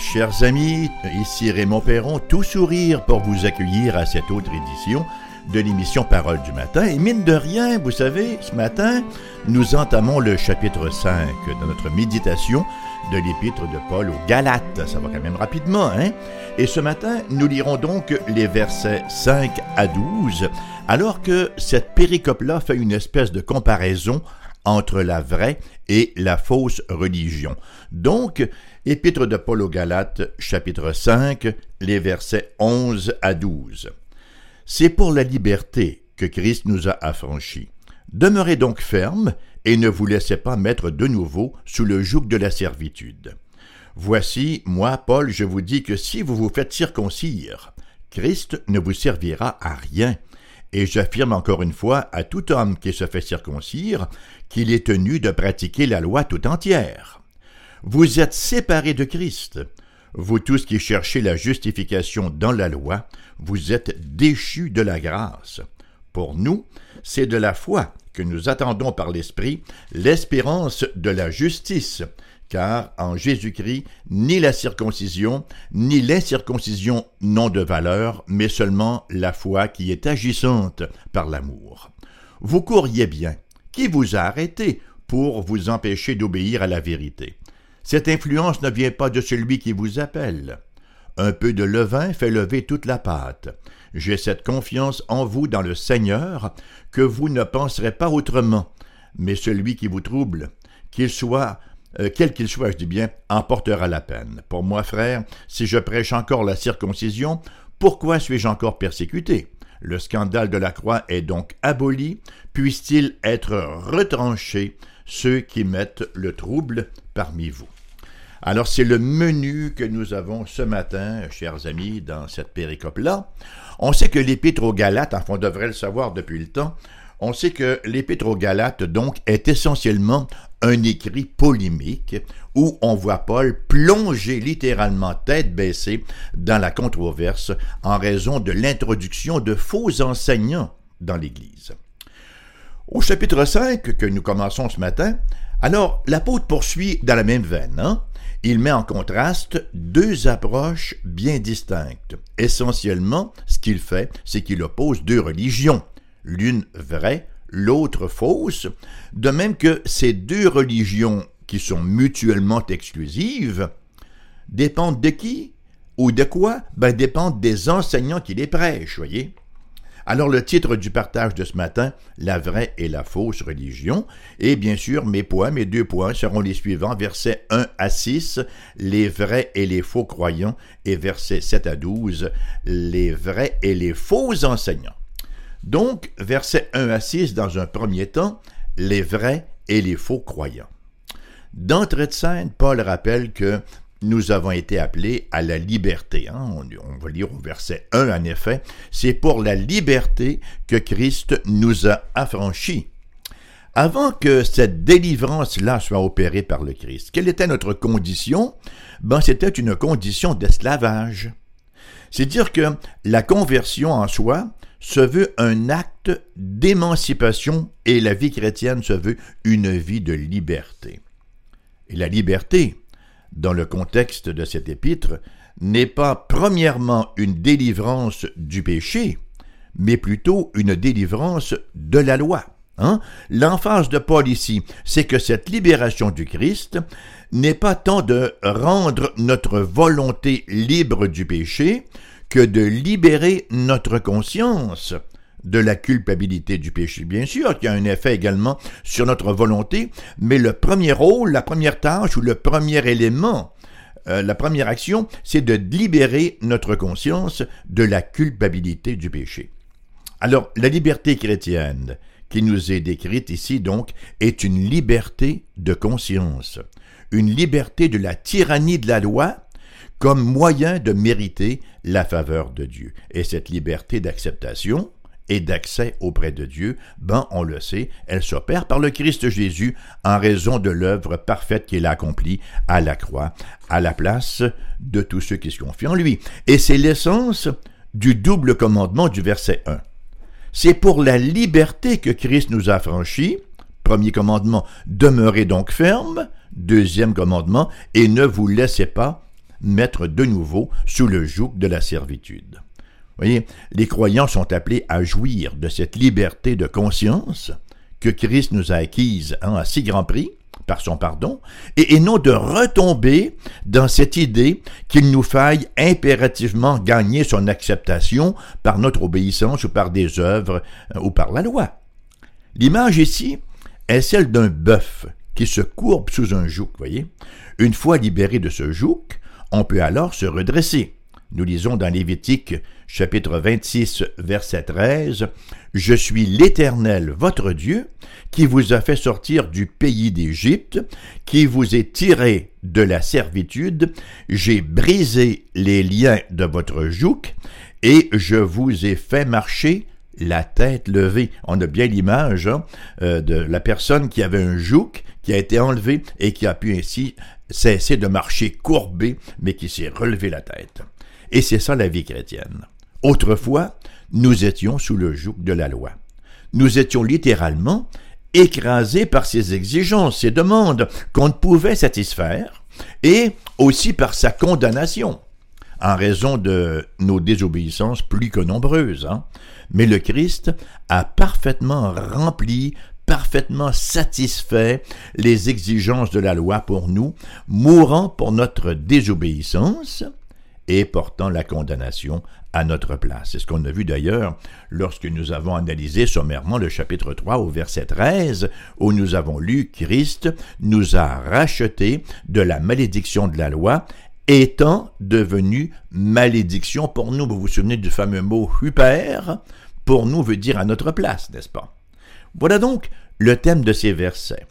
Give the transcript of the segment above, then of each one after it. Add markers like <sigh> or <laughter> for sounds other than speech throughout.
Chers amis, ici Raymond Perron, tout sourire pour vous accueillir à cette autre édition de l'émission Parole du matin. Et mine de rien, vous savez, ce matin, nous entamons le chapitre 5 de notre méditation de l'épître de Paul aux Galates. Ça va quand même rapidement, hein? Et ce matin, nous lirons donc les versets 5 à 12, alors que cette péricope-là fait une espèce de comparaison entre la vraie et la fausse religion. Donc, Épître de Paul aux Galates, chapitre 5, les versets 11 à 12. C'est pour la liberté que Christ nous a affranchis. Demeurez donc fermes et ne vous laissez pas mettre de nouveau sous le joug de la servitude. Voici, moi, Paul, je vous dis que si vous vous faites circoncire, Christ ne vous servira à rien. Et j'affirme encore une fois à tout homme qui se fait circoncire qu'il est tenu de pratiquer la loi tout entière. Vous êtes séparés de Christ. Vous tous qui cherchez la justification dans la loi, vous êtes déchus de la grâce. Pour nous, c'est de la foi que nous attendons par l'Esprit l'espérance de la justice, car en Jésus-Christ, ni la circoncision, ni l'incirconcision n'ont de valeur, mais seulement la foi qui est agissante par l'amour. Vous courriez bien. Qui vous a arrêté pour vous empêcher d'obéir à la vérité? Cette influence ne vient pas de celui qui vous appelle. Un peu de levain fait lever toute la pâte. J'ai cette confiance en vous dans le Seigneur que vous ne penserez pas autrement. Mais celui qui vous trouble, qu'il soit euh, quel qu'il soit, je dis bien, emportera la peine. Pour moi, frère, si je prêche encore la circoncision, pourquoi suis-je encore persécuté? Le scandale de la croix est donc aboli, puisse-t-il être retranché, ceux qui mettent le trouble parmi vous. Alors c'est le menu que nous avons ce matin, chers amis, dans cette péricope-là. On sait que l'épître aux Galates, enfin on devrait le savoir depuis le temps, on sait que l'Épître aux Galates, donc, est essentiellement un écrit polémique où on voit Paul plonger littéralement tête baissée dans la controverse en raison de l'introduction de faux enseignants dans l'Église. Au chapitre 5 que nous commençons ce matin, alors l'apôtre poursuit dans la même veine. Hein? Il met en contraste deux approches bien distinctes. Essentiellement, ce qu'il fait, c'est qu'il oppose deux religions, l'une vraie, l'autre fausse, de même que ces deux religions qui sont mutuellement exclusives dépendent de qui ou de quoi? Ben dépendent des enseignants qui les prêchent, voyez. Alors le titre du partage de ce matin, La vraie et la fausse religion, et bien sûr mes points, mes deux points seront les suivants, versets 1 à 6, les vrais et les faux croyants, et versets 7 à 12, les vrais et les faux enseignants. Donc, versets 1 à 6, dans un premier temps, les vrais et les faux croyants. D'entrée de scène, Paul rappelle que nous avons été appelés à la liberté. Hein. On, on, va lire au verset 1, en effet, c'est pour la liberté que Christ nous a affranchis. Avant que cette délivrance-là soit opérée par le Christ, quelle était notre condition? Ben, c'était une condition d'esclavage. C'est dire que la conversion en soi, se veut un acte d'émancipation et la vie chrétienne se veut une vie de liberté. Et la liberté, dans le contexte de cet épître, n'est pas premièrement une délivrance du péché, mais plutôt une délivrance de la loi. Hein? L'emphase de Paul ici, c'est que cette libération du Christ n'est pas tant de rendre notre volonté libre du péché que de libérer notre conscience de la culpabilité du péché, bien sûr, qui a un effet également sur notre volonté, mais le premier rôle, la première tâche ou le premier élément, euh, la première action, c'est de libérer notre conscience de la culpabilité du péché. Alors, la liberté chrétienne qui nous est décrite ici, donc, est une liberté de conscience, une liberté de la tyrannie de la loi, comme moyen de mériter la faveur de Dieu. Et cette liberté d'acceptation et d'accès auprès de Dieu, ben, on le sait, elle s'opère par le Christ Jésus en raison de l'œuvre parfaite qu'il a accomplie à la croix, à la place de tous ceux qui se confient en lui. Et c'est l'essence du double commandement du verset 1. C'est pour la liberté que Christ nous a franchis, premier commandement, demeurez donc ferme, deuxième commandement, et ne vous laissez pas mettre de nouveau sous le joug de la servitude. Voyez, les croyants sont appelés à jouir de cette liberté de conscience que Christ nous a acquise à si grand prix par son pardon, et, et non de retomber dans cette idée qu'il nous faille impérativement gagner son acceptation par notre obéissance ou par des œuvres euh, ou par la loi. L'image ici est celle d'un bœuf qui se courbe sous un joug, voyez. Une fois libéré de ce joug, on peut alors se redresser. Nous lisons dans Lévitique chapitre 26 verset 13, Je suis l'Éternel votre Dieu, qui vous a fait sortir du pays d'Égypte, qui vous est tiré de la servitude, j'ai brisé les liens de votre joug, et je vous ai fait marcher la tête levée. On a bien l'image hein, euh, de la personne qui avait un joug qui a été enlevé et qui a pu ainsi cesser de marcher courbé, mais qui s'est relevé la tête. Et c'est ça la vie chrétienne. Autrefois, nous étions sous le joug de la loi. Nous étions littéralement écrasés par ses exigences, ses demandes qu'on ne pouvait satisfaire, et aussi par sa condamnation, en raison de nos désobéissances plus que nombreuses. Hein. Mais le Christ a parfaitement rempli, parfaitement satisfait les exigences de la loi pour nous, mourant pour notre désobéissance, et portant la condamnation à notre place. C'est ce qu'on a vu d'ailleurs lorsque nous avons analysé sommairement le chapitre 3 au verset 13, où nous avons lu Christ nous a rachetés de la malédiction de la loi, étant devenu malédiction pour nous. Vous vous souvenez du fameux mot huper, pour nous veut dire à notre place, n'est-ce pas? Voilà donc le thème de ces versets.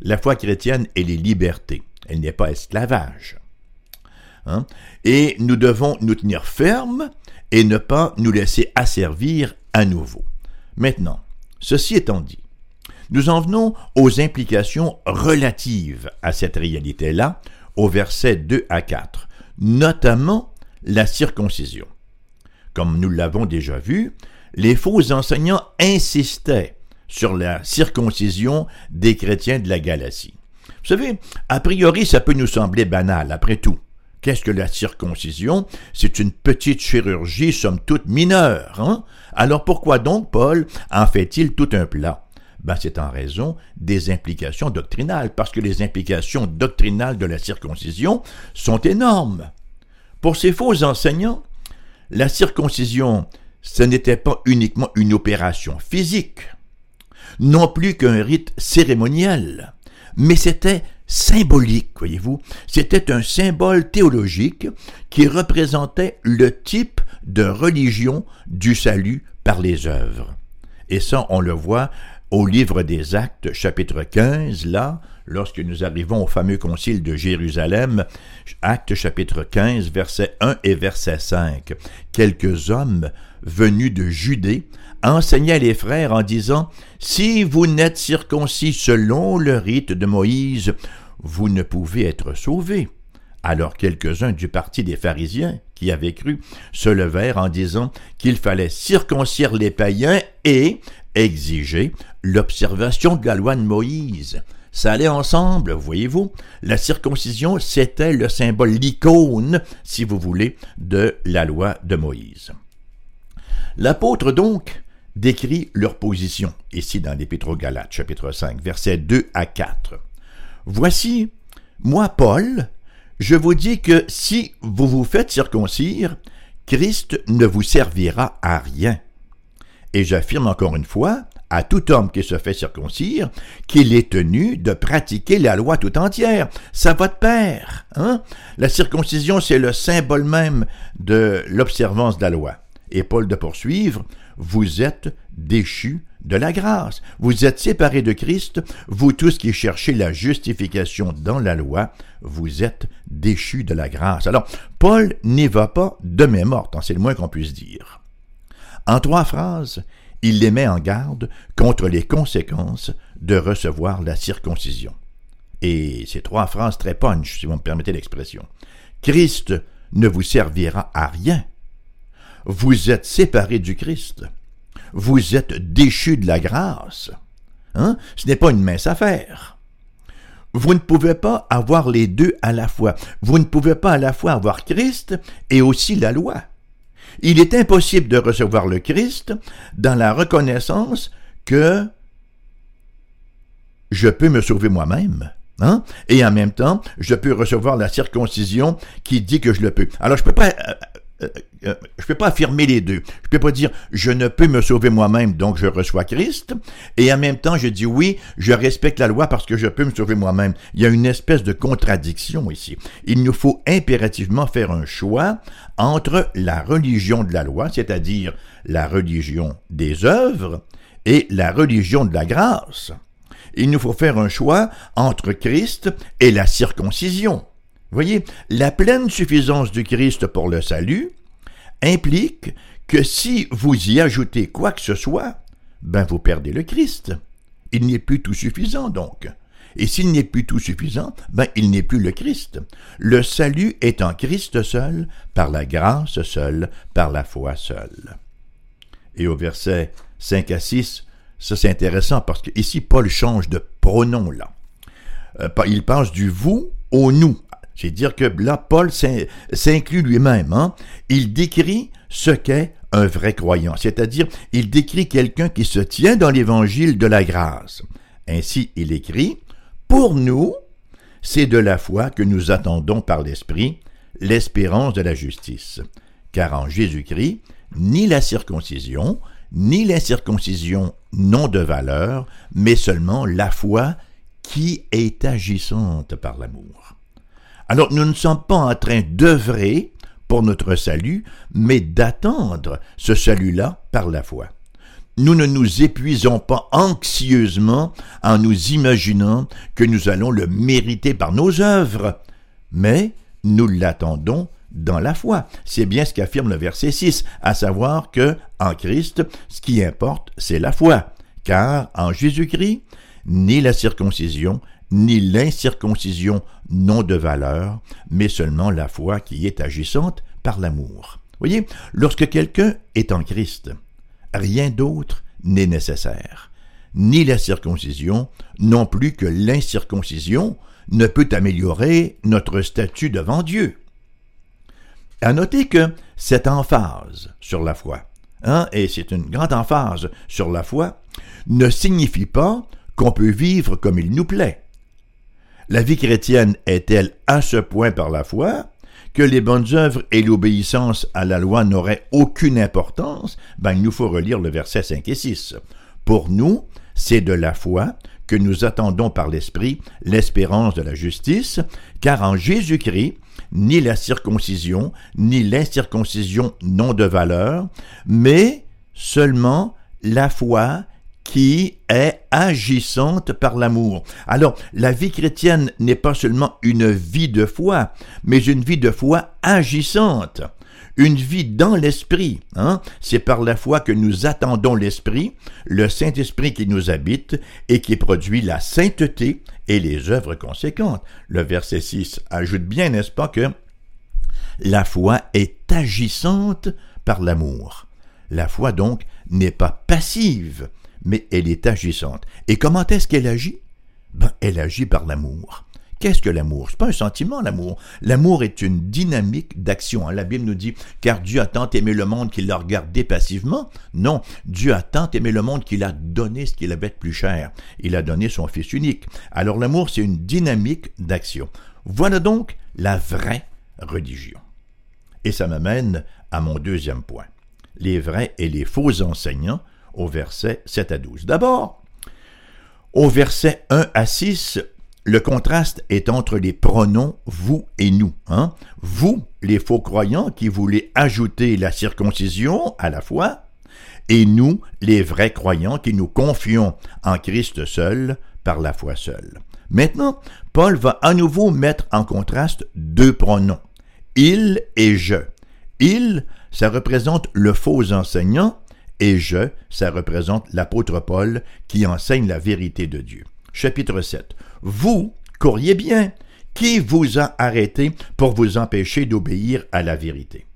La foi chrétienne et les libertés. Elle n'est pas esclavage. Hein? Et nous devons nous tenir fermes et ne pas nous laisser asservir à nouveau. Maintenant, ceci étant dit, nous en venons aux implications relatives à cette réalité-là, au verset 2 à 4, notamment la circoncision. Comme nous l'avons déjà vu, les faux enseignants insistaient sur la circoncision des chrétiens de la Galatie. Vous savez, a priori, ça peut nous sembler banal, après tout. Qu'est-ce que la circoncision? C'est une petite chirurgie, somme toute mineure. Hein? Alors pourquoi donc Paul en fait-il tout un plat? Ben, c'est en raison des implications doctrinales, parce que les implications doctrinales de la circoncision sont énormes. Pour ces faux enseignants, la circoncision, ce n'était pas uniquement une opération physique, non plus qu'un rite cérémoniel, mais c'était symbolique, voyez-vous. C'était un symbole théologique qui représentait le type de religion du salut par les œuvres. Et ça, on le voit au livre des Actes, chapitre 15, là, lorsque nous arrivons au fameux concile de Jérusalem, Actes chapitre 15, verset 1 et verset 5. Quelques hommes venus de Judée enseignaient les frères en disant, Si vous n'êtes circoncis selon le rite de Moïse, vous ne pouvez être sauvés. Alors quelques-uns du parti des pharisiens, qui avaient cru, se levèrent en disant qu'il fallait circoncire les païens et exiger l'observation de la loi de Moïse. Ça allait ensemble, voyez-vous. La circoncision, c'était le symbole, l'icône, si vous voulez, de la loi de Moïse. L'apôtre donc décrit leur position, ici dans l'Épître aux Galates, chapitre 5, versets 2 à 4. Voici, moi, Paul, je vous dis que si vous vous faites circoncire, Christ ne vous servira à rien. Et j'affirme encore une fois, à tout homme qui se fait circoncire, qu'il est tenu de pratiquer la loi tout entière. Ça va de pair. Hein? La circoncision, c'est le symbole même de l'observance de la loi. Et Paul de poursuivre, vous êtes déchus de la grâce. Vous êtes séparés de Christ, vous tous qui cherchez la justification dans la loi, vous êtes déchus de la grâce. Alors, Paul n'y va pas de main morte, hein, c'est le moins qu'on puisse dire. En trois phrases, il les met en garde contre les conséquences de recevoir la circoncision. Et ces trois phrases très punch, si vous me permettez l'expression. Christ ne vous servira à rien. Vous êtes séparés du Christ vous êtes déchus de la grâce. Hein? Ce n'est pas une mince affaire. Vous ne pouvez pas avoir les deux à la fois. Vous ne pouvez pas à la fois avoir Christ et aussi la loi. Il est impossible de recevoir le Christ dans la reconnaissance que je peux me sauver moi-même. Hein? Et en même temps, je peux recevoir la circoncision qui dit que je le peux. Alors, je peux pas, euh, euh, je peux pas affirmer les deux. Je peux pas dire je ne peux me sauver moi-même, donc je reçois Christ. Et en même temps, je dis oui, je respecte la loi parce que je peux me sauver moi-même. Il y a une espèce de contradiction ici. Il nous faut impérativement faire un choix entre la religion de la loi, c'est-à-dire la religion des œuvres, et la religion de la grâce il nous faut faire un choix entre Christ et la circoncision. Voyez, la pleine suffisance du Christ pour le salut implique que si vous y ajoutez quoi que ce soit, ben vous perdez le Christ. Il n'est plus tout suffisant donc. Et s'il n'est plus tout suffisant, ben il n'est plus le Christ. Le salut est en Christ seul, par la grâce seule, par la foi seule. Et au verset 5 à 6, ça, c'est intéressant parce que ici, Paul change de pronom, là. Euh, il passe du vous au nous. C'est-à-dire que là, Paul s'inclut lui-même. Hein? Il décrit ce qu'est un vrai croyant, c'est-à-dire il décrit quelqu'un qui se tient dans l'évangile de la grâce. Ainsi, il écrit, Pour nous, c'est de la foi que nous attendons par l'Esprit l'espérance de la justice. Car en Jésus-Christ, ni la circoncision, ni l'incirconcision non de valeur, mais seulement la foi qui est agissante par l'amour. Alors nous ne sommes pas en train d'œuvrer pour notre salut, mais d'attendre ce salut-là par la foi. Nous ne nous épuisons pas anxieusement en nous imaginant que nous allons le mériter par nos œuvres, mais nous l'attendons dans la foi. C'est bien ce qu'affirme le verset 6, à savoir que, en Christ, ce qui importe, c'est la foi. Car en Jésus-Christ, ni la circoncision, ni l'incirconcision n'ont de valeur, mais seulement la foi qui est agissante par l'amour. Voyez, lorsque quelqu'un est en Christ, rien d'autre n'est nécessaire. Ni la circoncision, non plus que l'incirconcision, ne peut améliorer notre statut devant Dieu. À noter que cette emphase sur la foi, hein, et c'est une grande emphase sur la foi, ne signifie pas qu'on peut vivre comme il nous plaît. La vie chrétienne est-elle à ce point par la foi que les bonnes œuvres et l'obéissance à la loi n'auraient aucune importance? Ben, il nous faut relire le verset 5 et 6. Pour nous, c'est de la foi que nous attendons par l'Esprit l'espérance de la justice, car en Jésus-Christ, ni la circoncision, ni l'incirconcision n'ont de valeur, mais seulement la foi qui est agissante par l'amour. Alors, la vie chrétienne n'est pas seulement une vie de foi, mais une vie de foi agissante une vie dans l'esprit. Hein? C'est par la foi que nous attendons l'esprit, le Saint-Esprit qui nous habite et qui produit la sainteté et les œuvres conséquentes. Le verset 6 ajoute bien, n'est-ce pas, que la foi est agissante par l'amour. La foi, donc, n'est pas passive, mais elle est agissante. Et comment est-ce qu'elle agit? Ben, elle agit par l'amour. Qu'est-ce que l'amour? C'est pas un sentiment, l'amour. L'amour est une dynamique d'action. La Bible nous dit, car Dieu a tant aimé le monde qu'il l'a regardé passivement. Non, Dieu a tant aimé le monde qu'il a donné ce qu'il avait de plus cher. Il a donné son Fils unique. Alors l'amour, c'est une dynamique d'action. Voilà donc la vraie religion. Et ça m'amène à mon deuxième point. Les vrais et les faux enseignants au verset 7 à 12. D'abord, au verset 1 à 6, le contraste est entre les pronoms vous et nous. Hein? Vous, les faux croyants qui voulaient ajouter la circoncision à la foi, et nous, les vrais croyants qui nous confions en Christ seul par la foi seule. Maintenant, Paul va à nouveau mettre en contraste deux pronoms, il et je. Il, ça représente le faux enseignant, et je, ça représente l'apôtre Paul qui enseigne la vérité de Dieu. Chapitre 7. Vous courriez bien. Qui vous a arrêté pour vous empêcher d'obéir à la vérité?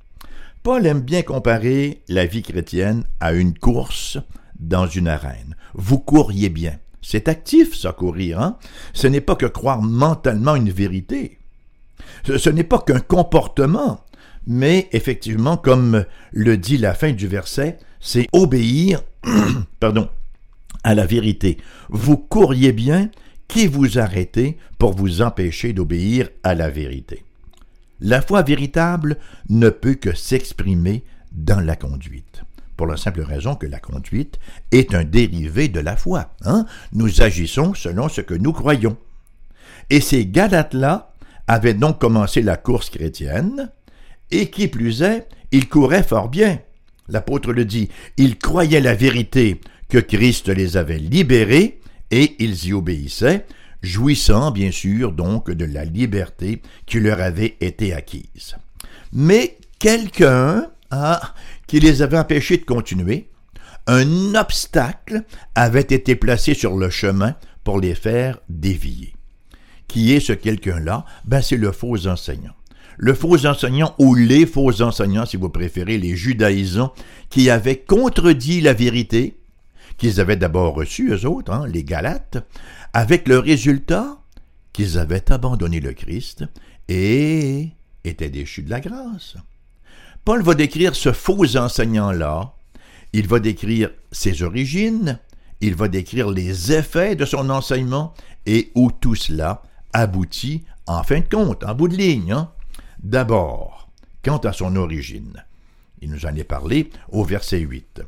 Paul aime bien comparer la vie chrétienne à une course dans une arène. Vous courriez bien. C'est actif, ça, courir. Hein? Ce n'est pas que croire mentalement une vérité. Ce, ce n'est pas qu'un comportement, mais effectivement, comme le dit la fin du verset, c'est obéir, <clears throat> pardon, à la vérité. Vous courriez bien, qui vous arrêtez pour vous empêcher d'obéir à la vérité? La foi véritable ne peut que s'exprimer dans la conduite pour la simple raison que la conduite est un dérivé de la foi. Hein? Nous agissons selon ce que nous croyons. Et ces Galates-là avaient donc commencé la course chrétienne, et qui plus est, ils couraient fort bien. L'apôtre le dit, ils croyaient la vérité que Christ les avait libérés, et ils y obéissaient, jouissant bien sûr donc de la liberté qui leur avait été acquise. Mais quelqu'un qui les avait empêchés de continuer, un obstacle avait été placé sur le chemin pour les faire dévier. Qui est ce quelqu'un-là? Ben, c'est le faux enseignant. Le faux enseignant ou les faux enseignants, si vous préférez, les judaïsants, qui avaient contredit la vérité, qu'ils avaient d'abord reçue, eux autres, hein, les Galates, avec le résultat qu'ils avaient abandonné le Christ et étaient déchus de la grâce. Paul va décrire ce faux enseignant-là, il va décrire ses origines, il va décrire les effets de son enseignement et où tout cela aboutit en fin de compte, en bout de ligne. Hein. D'abord, quant à son origine, il nous en est parlé au verset 8.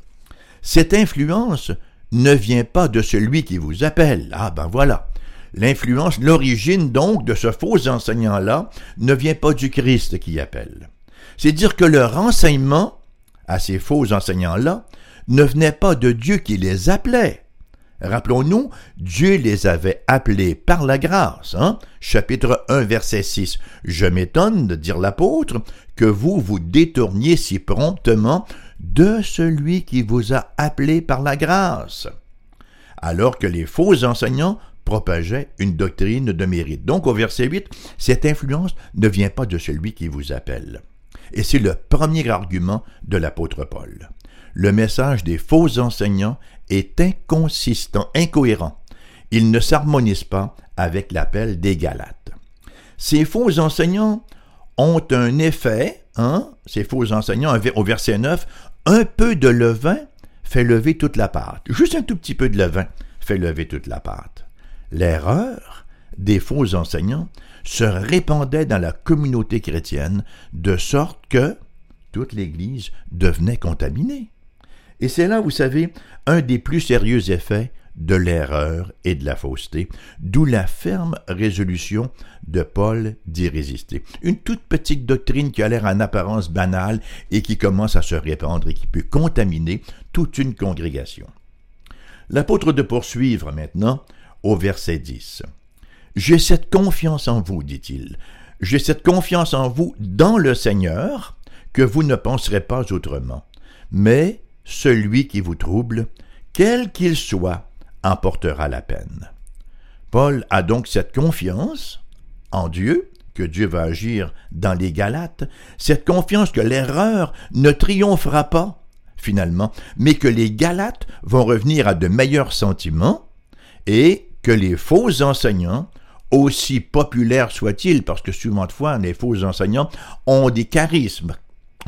Cette influence ne vient pas de celui qui vous appelle. Ah ben voilà. L'influence, l'origine donc de ce faux enseignant-là ne vient pas du Christ qui appelle. C'est dire que le renseignement à ces faux enseignants-là ne venait pas de Dieu qui les appelait. Rappelons-nous, Dieu les avait appelés par la grâce. Hein? Chapitre 1, verset 6. Je m'étonne de dire l'apôtre que vous vous détourniez si promptement de celui qui vous a appelé par la grâce. Alors que les faux enseignants propageaient une doctrine de mérite. Donc au verset 8, cette influence ne vient pas de celui qui vous appelle. Et c'est le premier argument de l'apôtre Paul. Le message des faux enseignants est inconsistant, incohérent. Il ne s'harmonise pas avec l'appel des Galates. Ces faux enseignants ont un effet, hein, ces faux enseignants, au verset 9, un peu de levain fait lever toute la pâte. Juste un tout petit peu de levain fait lever toute la pâte. L'erreur des faux enseignants se répandait dans la communauté chrétienne, de sorte que toute l'Église devenait contaminée. Et c'est là, vous savez, un des plus sérieux effets de l'erreur et de la fausseté, d'où la ferme résolution de Paul d'y résister. Une toute petite doctrine qui a l'air en apparence banale et qui commence à se répandre et qui peut contaminer toute une congrégation. L'apôtre de poursuivre maintenant au verset 10. J'ai cette confiance en vous, dit-il. J'ai cette confiance en vous dans le Seigneur que vous ne penserez pas autrement. Mais celui qui vous trouble, quel qu'il soit, en portera la peine. Paul a donc cette confiance en Dieu, que Dieu va agir dans les Galates, cette confiance que l'erreur ne triomphera pas, finalement, mais que les Galates vont revenir à de meilleurs sentiments et que les faux enseignants aussi populaires soient-ils, parce que souvent de fois, les faux enseignants ont des charismes,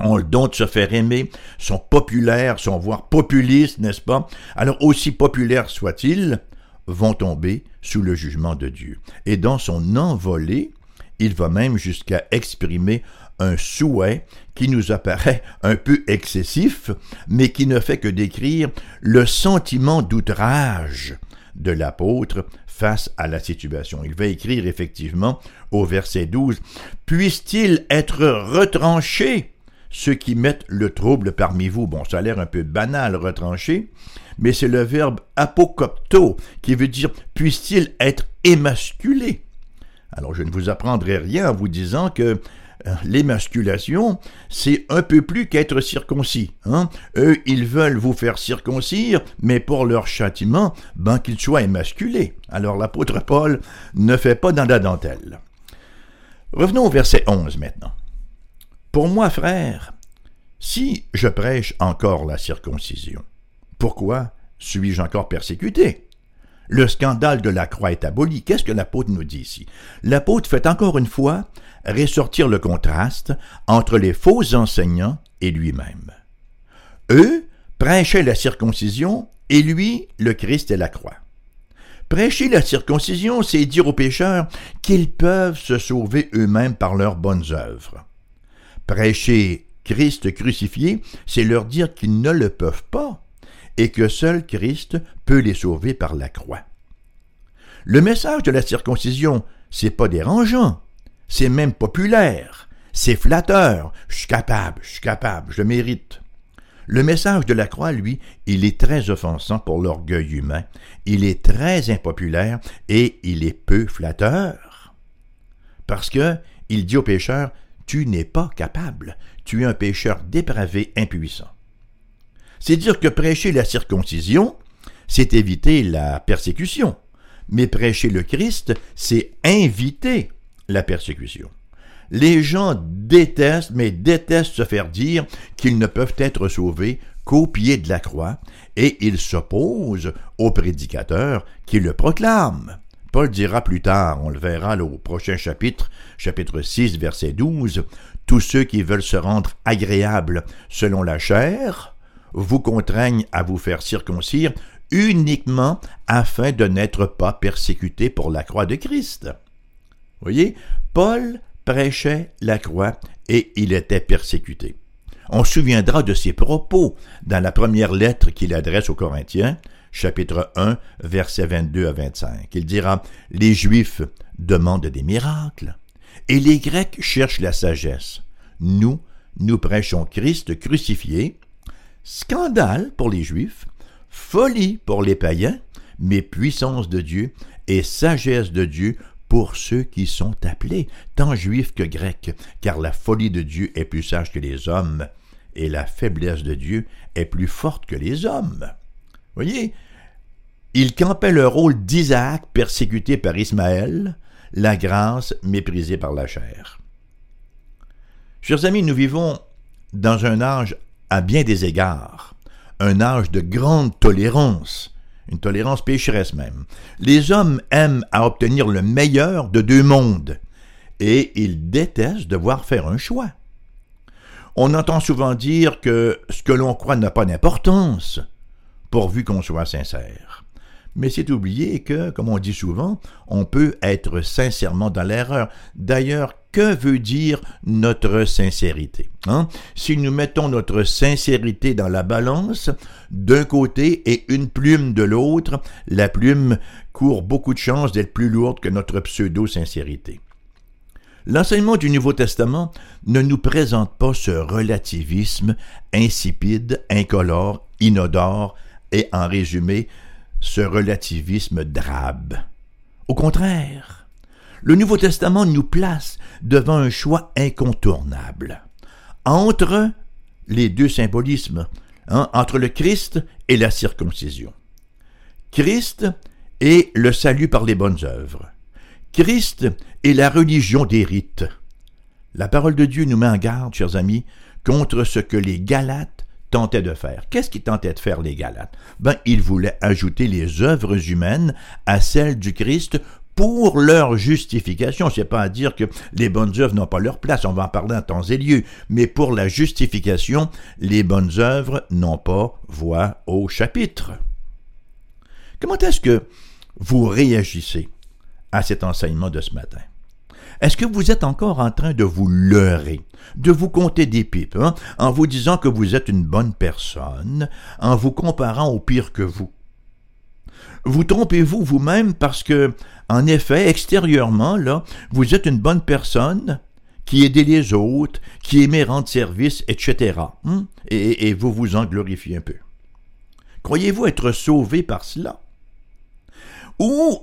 ont le don de se faire aimer, sont populaires, sont voire populistes, n'est-ce pas? Alors aussi populaires soient-ils, vont tomber sous le jugement de Dieu. Et dans son envolée, il va même jusqu'à exprimer un souhait qui nous apparaît un peu excessif, mais qui ne fait que décrire le sentiment d'outrage de l'apôtre face à la situation. Il va écrire effectivement au verset 12, Puisse-t-il être retranché ceux qui mettent le trouble parmi vous. Bon, ça a l'air un peu banal, retranché, mais c'est le verbe apocopto qui veut dire puisse-t-il être émasculé? Alors je ne vous apprendrai rien en vous disant que euh, l'émasculation, c'est un peu plus qu'être circoncis. Hein? Eux, ils veulent vous faire circoncire, mais pour leur châtiment, ben qu'ils soient émasculés. Alors l'apôtre Paul ne fait pas dans la dentelle. Revenons au verset 11 maintenant. Pour moi, frère, si je prêche encore la circoncision, pourquoi suis-je encore persécuté? le scandale de la croix est aboli. Qu'est-ce que l'apôtre nous dit ici? L'apôtre fait encore une fois ressortir le contraste entre les faux enseignants et lui-même. Eux prêchaient la circoncision et lui, le Christ et la croix. Prêcher la circoncision, c'est dire aux pécheurs qu'ils peuvent se sauver eux-mêmes par leurs bonnes œuvres. Prêcher Christ crucifié, c'est leur dire qu'ils ne le peuvent pas et que seul Christ peut les sauver par la croix. Le message de la circoncision, c'est pas dérangeant, c'est même populaire, c'est flatteur, je suis capable, je suis capable, je mérite. Le message de la croix, lui, il est très offensant pour l'orgueil humain, il est très impopulaire et il est peu flatteur. Parce que il dit au pécheur, tu n'es pas capable, tu es un pécheur dépravé, impuissant. C'est dire que prêcher la circoncision, c'est éviter la persécution, mais prêcher le Christ, c'est inviter la persécution. Les gens détestent, mais détestent se faire dire qu'ils ne peuvent être sauvés qu'au pied de la croix, et ils s'opposent aux prédicateurs qui le proclament. Paul dira plus tard, on le verra au prochain chapitre, chapitre 6, verset 12, Tous ceux qui veulent se rendre agréables selon la chair vous contraignent à vous faire circoncire uniquement afin de n'être pas persécutés pour la croix de Christ. Voyez, Paul prêchait la croix et il était persécuté. On se souviendra de ses propos dans la première lettre qu'il adresse aux Corinthiens, chapitre 1, versets 22 à 25. Il dira Les Juifs demandent des miracles, et les Grecs cherchent la sagesse. Nous, nous prêchons Christ crucifié, scandale pour les Juifs, folie pour les païens, mais puissance de Dieu et sagesse de Dieu pour ceux qui sont appelés, tant juifs que grecs, car la folie de Dieu est plus sage que les hommes, et la faiblesse de Dieu est plus forte que les hommes. Voyez, il campait le rôle d'Isaac persécuté par Ismaël, la grâce méprisée par la chair. Chers amis, nous vivons dans un âge à bien des égards, un âge de grande tolérance, une tolérance pécheresse même. Les hommes aiment à obtenir le meilleur de deux mondes, et ils détestent devoir faire un choix. On entend souvent dire que ce que l'on croit n'a pas d'importance, pourvu qu'on soit sincère. Mais c'est oublier que, comme on dit souvent, on peut être sincèrement dans l'erreur. D'ailleurs, que veut dire notre sincérité hein? Si nous mettons notre sincérité dans la balance, d'un côté et une plume de l'autre, la plume court beaucoup de chances d'être plus lourde que notre pseudo-sincérité. L'enseignement du Nouveau Testament ne nous présente pas ce relativisme insipide, incolore, inodore et, en résumé, ce relativisme drabe. Au contraire, le Nouveau Testament nous place devant un choix incontournable entre les deux symbolismes, hein, entre le Christ et la circoncision. Christ est le salut par les bonnes œuvres. Christ est la religion des rites. La parole de Dieu nous met en garde, chers amis, contre ce que les Galates tentaient de faire. Qu'est-ce qu'ils tentaient de faire, les Galates? Ben, ils voulaient ajouter les œuvres humaines à celles du Christ pour leur justification. C'est pas à dire que les bonnes œuvres n'ont pas leur place, on va en parler en temps et lieu, mais pour la justification, les bonnes œuvres n'ont pas voix au chapitre. Comment est-ce que vous réagissez à cet enseignement de ce matin? Est-ce que vous êtes encore en train de vous leurrer, de vous compter des pipes, hein, en vous disant que vous êtes une bonne personne, en vous comparant au pire que vous? Vous trompez-vous vous-même parce que, en effet, extérieurement, vous êtes une bonne personne qui aide les autres, qui aimait rendre service, etc. Hein? Et, et vous vous en glorifiez un peu. Croyez-vous être sauvé par cela? Ou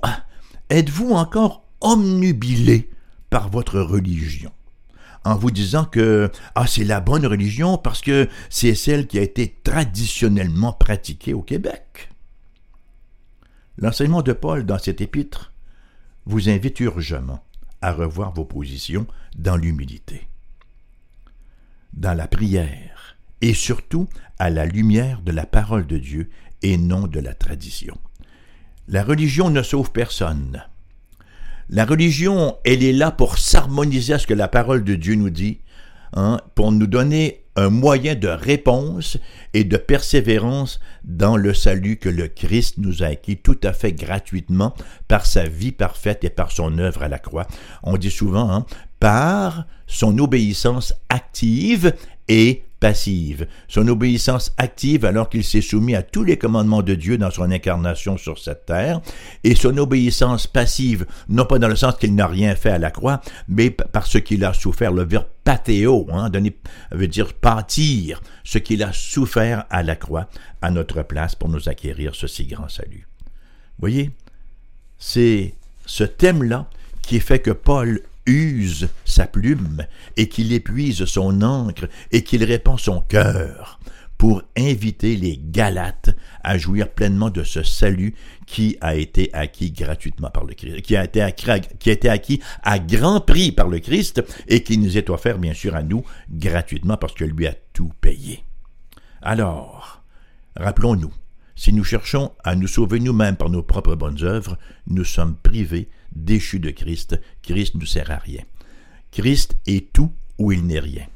êtes-vous encore omnubilé par votre religion? en vous disant que ah, c'est la bonne religion parce que c'est celle qui a été traditionnellement pratiquée au Québec. L'enseignement de Paul dans cet épître vous invite urgemment à revoir vos positions dans l'humilité, dans la prière et surtout à la lumière de la parole de Dieu et non de la tradition. La religion ne sauve personne. La religion, elle est là pour s'harmoniser à ce que la parole de Dieu nous dit, hein, pour nous donner un moyen de réponse et de persévérance dans le salut que le Christ nous a acquis tout à fait gratuitement par sa vie parfaite et par son œuvre à la croix. On dit souvent, hein, par son obéissance active et passive, son obéissance active alors qu'il s'est soumis à tous les commandements de Dieu dans son incarnation sur cette terre, et son obéissance passive, non pas dans le sens qu'il n'a rien fait à la croix, mais parce qu'il a souffert, le verbe pathéo, hein, veut dire pâtir, ce qu'il a souffert à la croix à notre place pour nous acquérir ce si grand salut. Voyez, c'est ce thème-là qui fait que Paul use sa plume et qu'il épuise son encre et qu'il répand son cœur pour inviter les Galates à jouir pleinement de ce salut qui a été acquis gratuitement par le Christ, qui a été acquis, à grand prix par le Christ et qui nous est offert bien sûr à nous gratuitement parce que lui a tout payé. Alors, rappelons-nous, si nous cherchons à nous sauver nous-mêmes par nos propres bonnes œuvres, nous sommes privés déchu de Christ, Christ ne sert à rien. Christ est tout ou il n'est rien.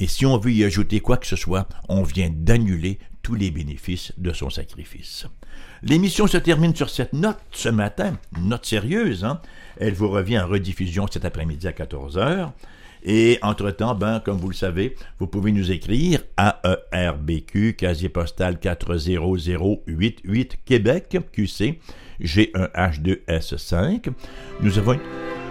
Et si on veut y ajouter quoi que ce soit, on vient d'annuler tous les bénéfices de son sacrifice. L'émission se termine sur cette note ce matin, note sérieuse, hein? Elle vous revient en rediffusion cet après-midi à 14h. Et entre-temps, ben, comme vous le savez, vous pouvez nous écrire à ERBQ, casier postal 40088 Québec, QC, G1H2S5. Nous avons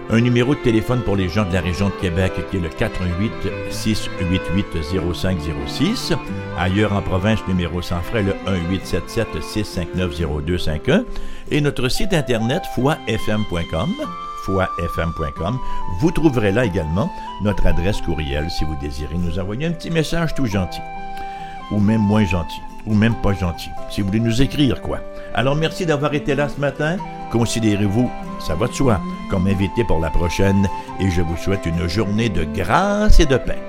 un numéro de téléphone pour les gens de la région de Québec qui est le 418 688 0506. Ailleurs en province, numéro sans frais, le 1877 659 0251. Et notre site internet foifm.com. Vous trouverez là également notre adresse courriel si vous désirez nous envoyer un petit message tout gentil, ou même moins gentil, ou même pas gentil, si vous voulez nous écrire quoi. Alors merci d'avoir été là ce matin. Considérez-vous, ça va de soi, comme invité pour la prochaine et je vous souhaite une journée de grâce et de paix.